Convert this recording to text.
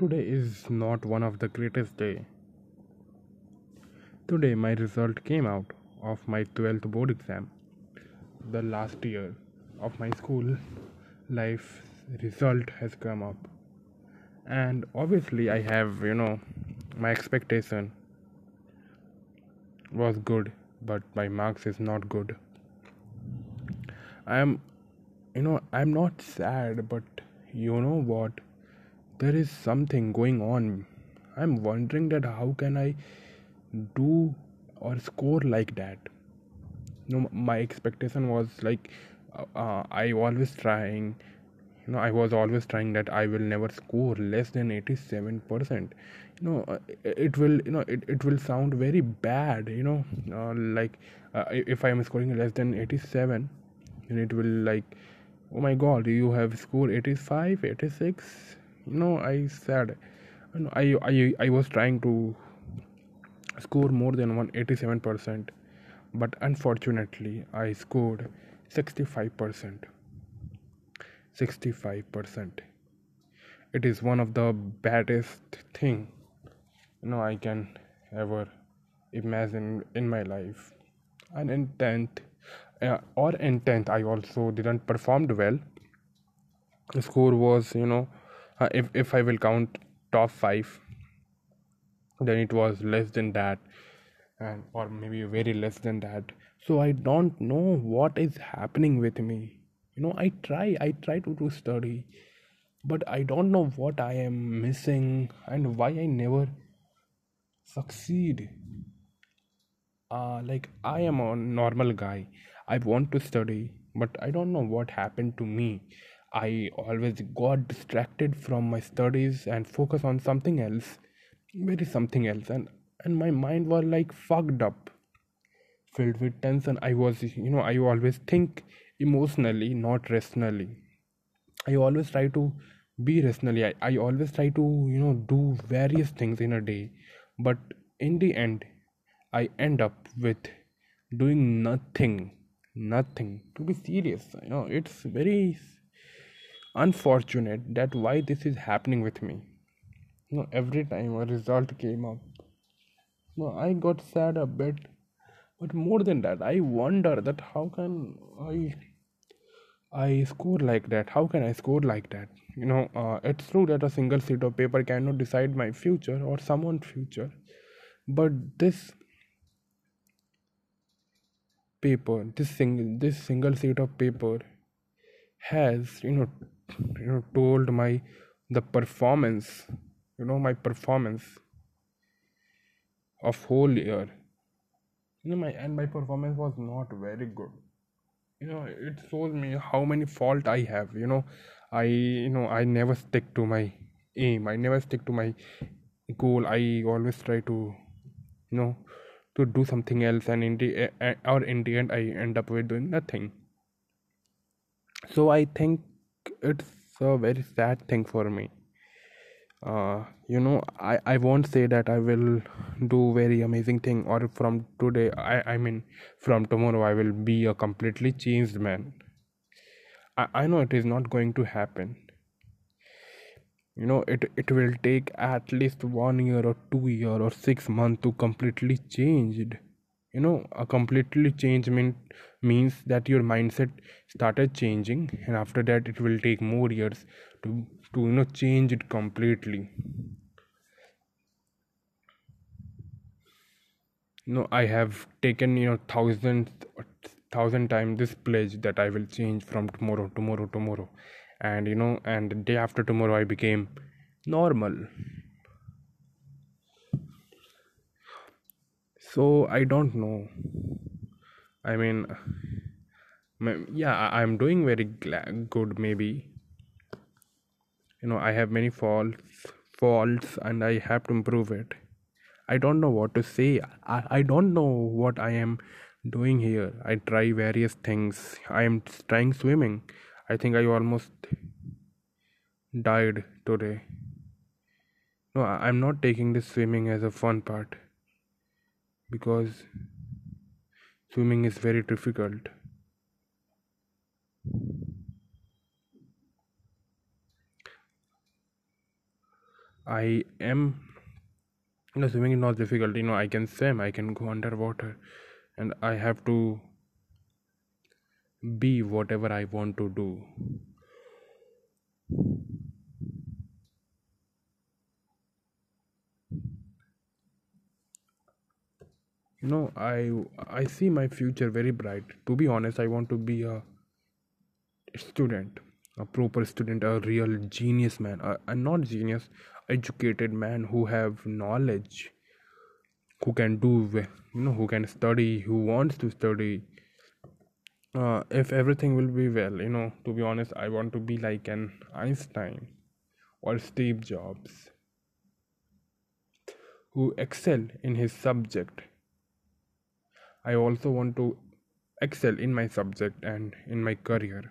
Today is not one of the greatest day. Today my result came out of my 12th board exam. The last year of my school life result has come up. And obviously I have, you know, my expectation was good, but my marks is not good. I am you know, I'm not sad, but you know what? There is something going on. I'm wondering that how can I do or score like that? You know, my expectation was like uh, uh, I always trying. You know, I was always trying that I will never score less than 87%. You know, uh, it will you know it, it will sound very bad. You know, uh, like uh, if I am scoring less than 87, then it will like oh my god you have scored 85 86 no i said I, I i was trying to score more than 187 percent but unfortunately i scored 65 percent. 65 percent. It is one of the baddest thing you know i can ever imagine in my life. And in 10th uh, or in 10th i also didn't performed well. The score was you know uh, if, if i will count top 5 then it was less than that and or maybe very less than that. So i don't know what is happening with me. You know i try i try to do study but i don't know what i am missing and why i never succeed. Uh, like i am a normal guy. I want to study, but I don't know what happened to me. I always got distracted from my studies and focus on something else, very something else, and and my mind was like fucked up, filled with tension. I was, you know, I always think emotionally, not rationally. I always try to be rationally. I, I always try to, you know, do various things in a day, but in the end, I end up with doing nothing nothing to be serious you know it's very unfortunate that why this is happening with me. You know every time a result came up you know, i got sad a bit. But more than that i wonder that how can i i score like that? How can i score like that? You know uh, it's true that a single sheet of paper cannot decide my future or someone's future. But this paper this single this single sheet of paper has you know you know told my the performance you know my performance of whole year. You know my and my performance was not very good. You know it shows me how many fault i have you know. I you know i never stick to my aim. I never stick to my goal. I always try to you know to do something else and in the uh, or in the end i end up with doing nothing. So i think it's a very sad thing for me. Uh, you know I, I won't say that i will do very amazing thing or from today i i mean from tomorrow i will be a completely changed man. I, I know it is not going to happen. You know it it will take at least one year or two year or six months to completely changed you know a completely change mean, means that your mindset started changing and after that it will take more years to to you know change it completely. Know i have taken you know thousands thousand times this pledge that i will change from tomorrow tomorrow tomorrow. And you know and day after tomorrow i became normal so i don't know. I mean yeah i'm doing very good maybe. You know i have many faults faults and i have to improve it. I don't know what to say. I, I don't know what i am doing here. I try various things. I am trying swimming. I think I almost died today. No, I'm not taking this swimming as a fun part because swimming is very difficult. I am you swimming is not difficult you know I can swim I can go underwater and I have to be whatever I want to do you know I I see my future very bright. To be honest I want to be a student a proper student a real genius man a, a not genius educated man who have knowledge who can do you know who can study who wants to study. Uh, if everything will be well you know to be honest i want to be like an einstein or steve jobs who excel in his subject i also want to excel in my subject and in my career